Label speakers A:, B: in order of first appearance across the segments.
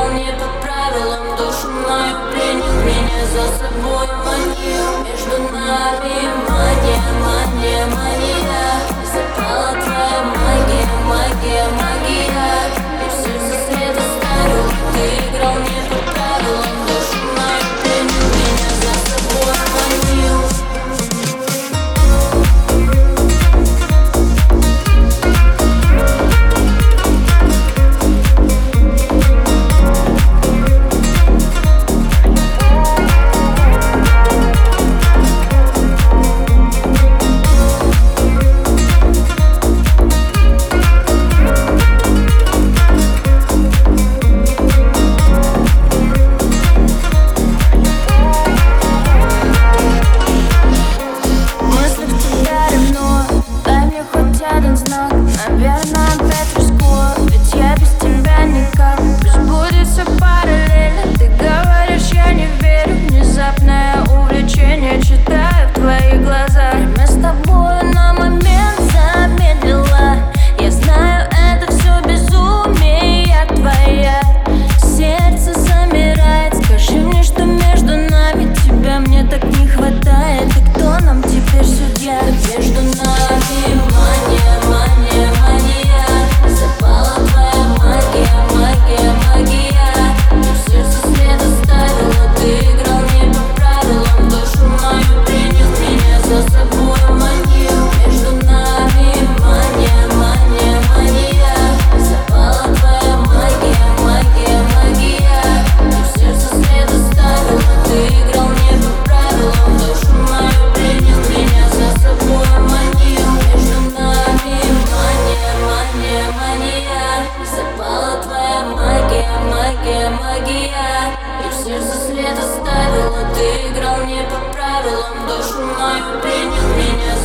A: исполнит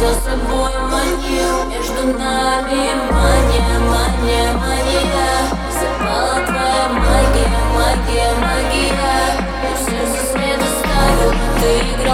A: за собой манил Между нами мания, мания, мания. Запала твоя магия, магия, магия. Я в сердце след оставил, ты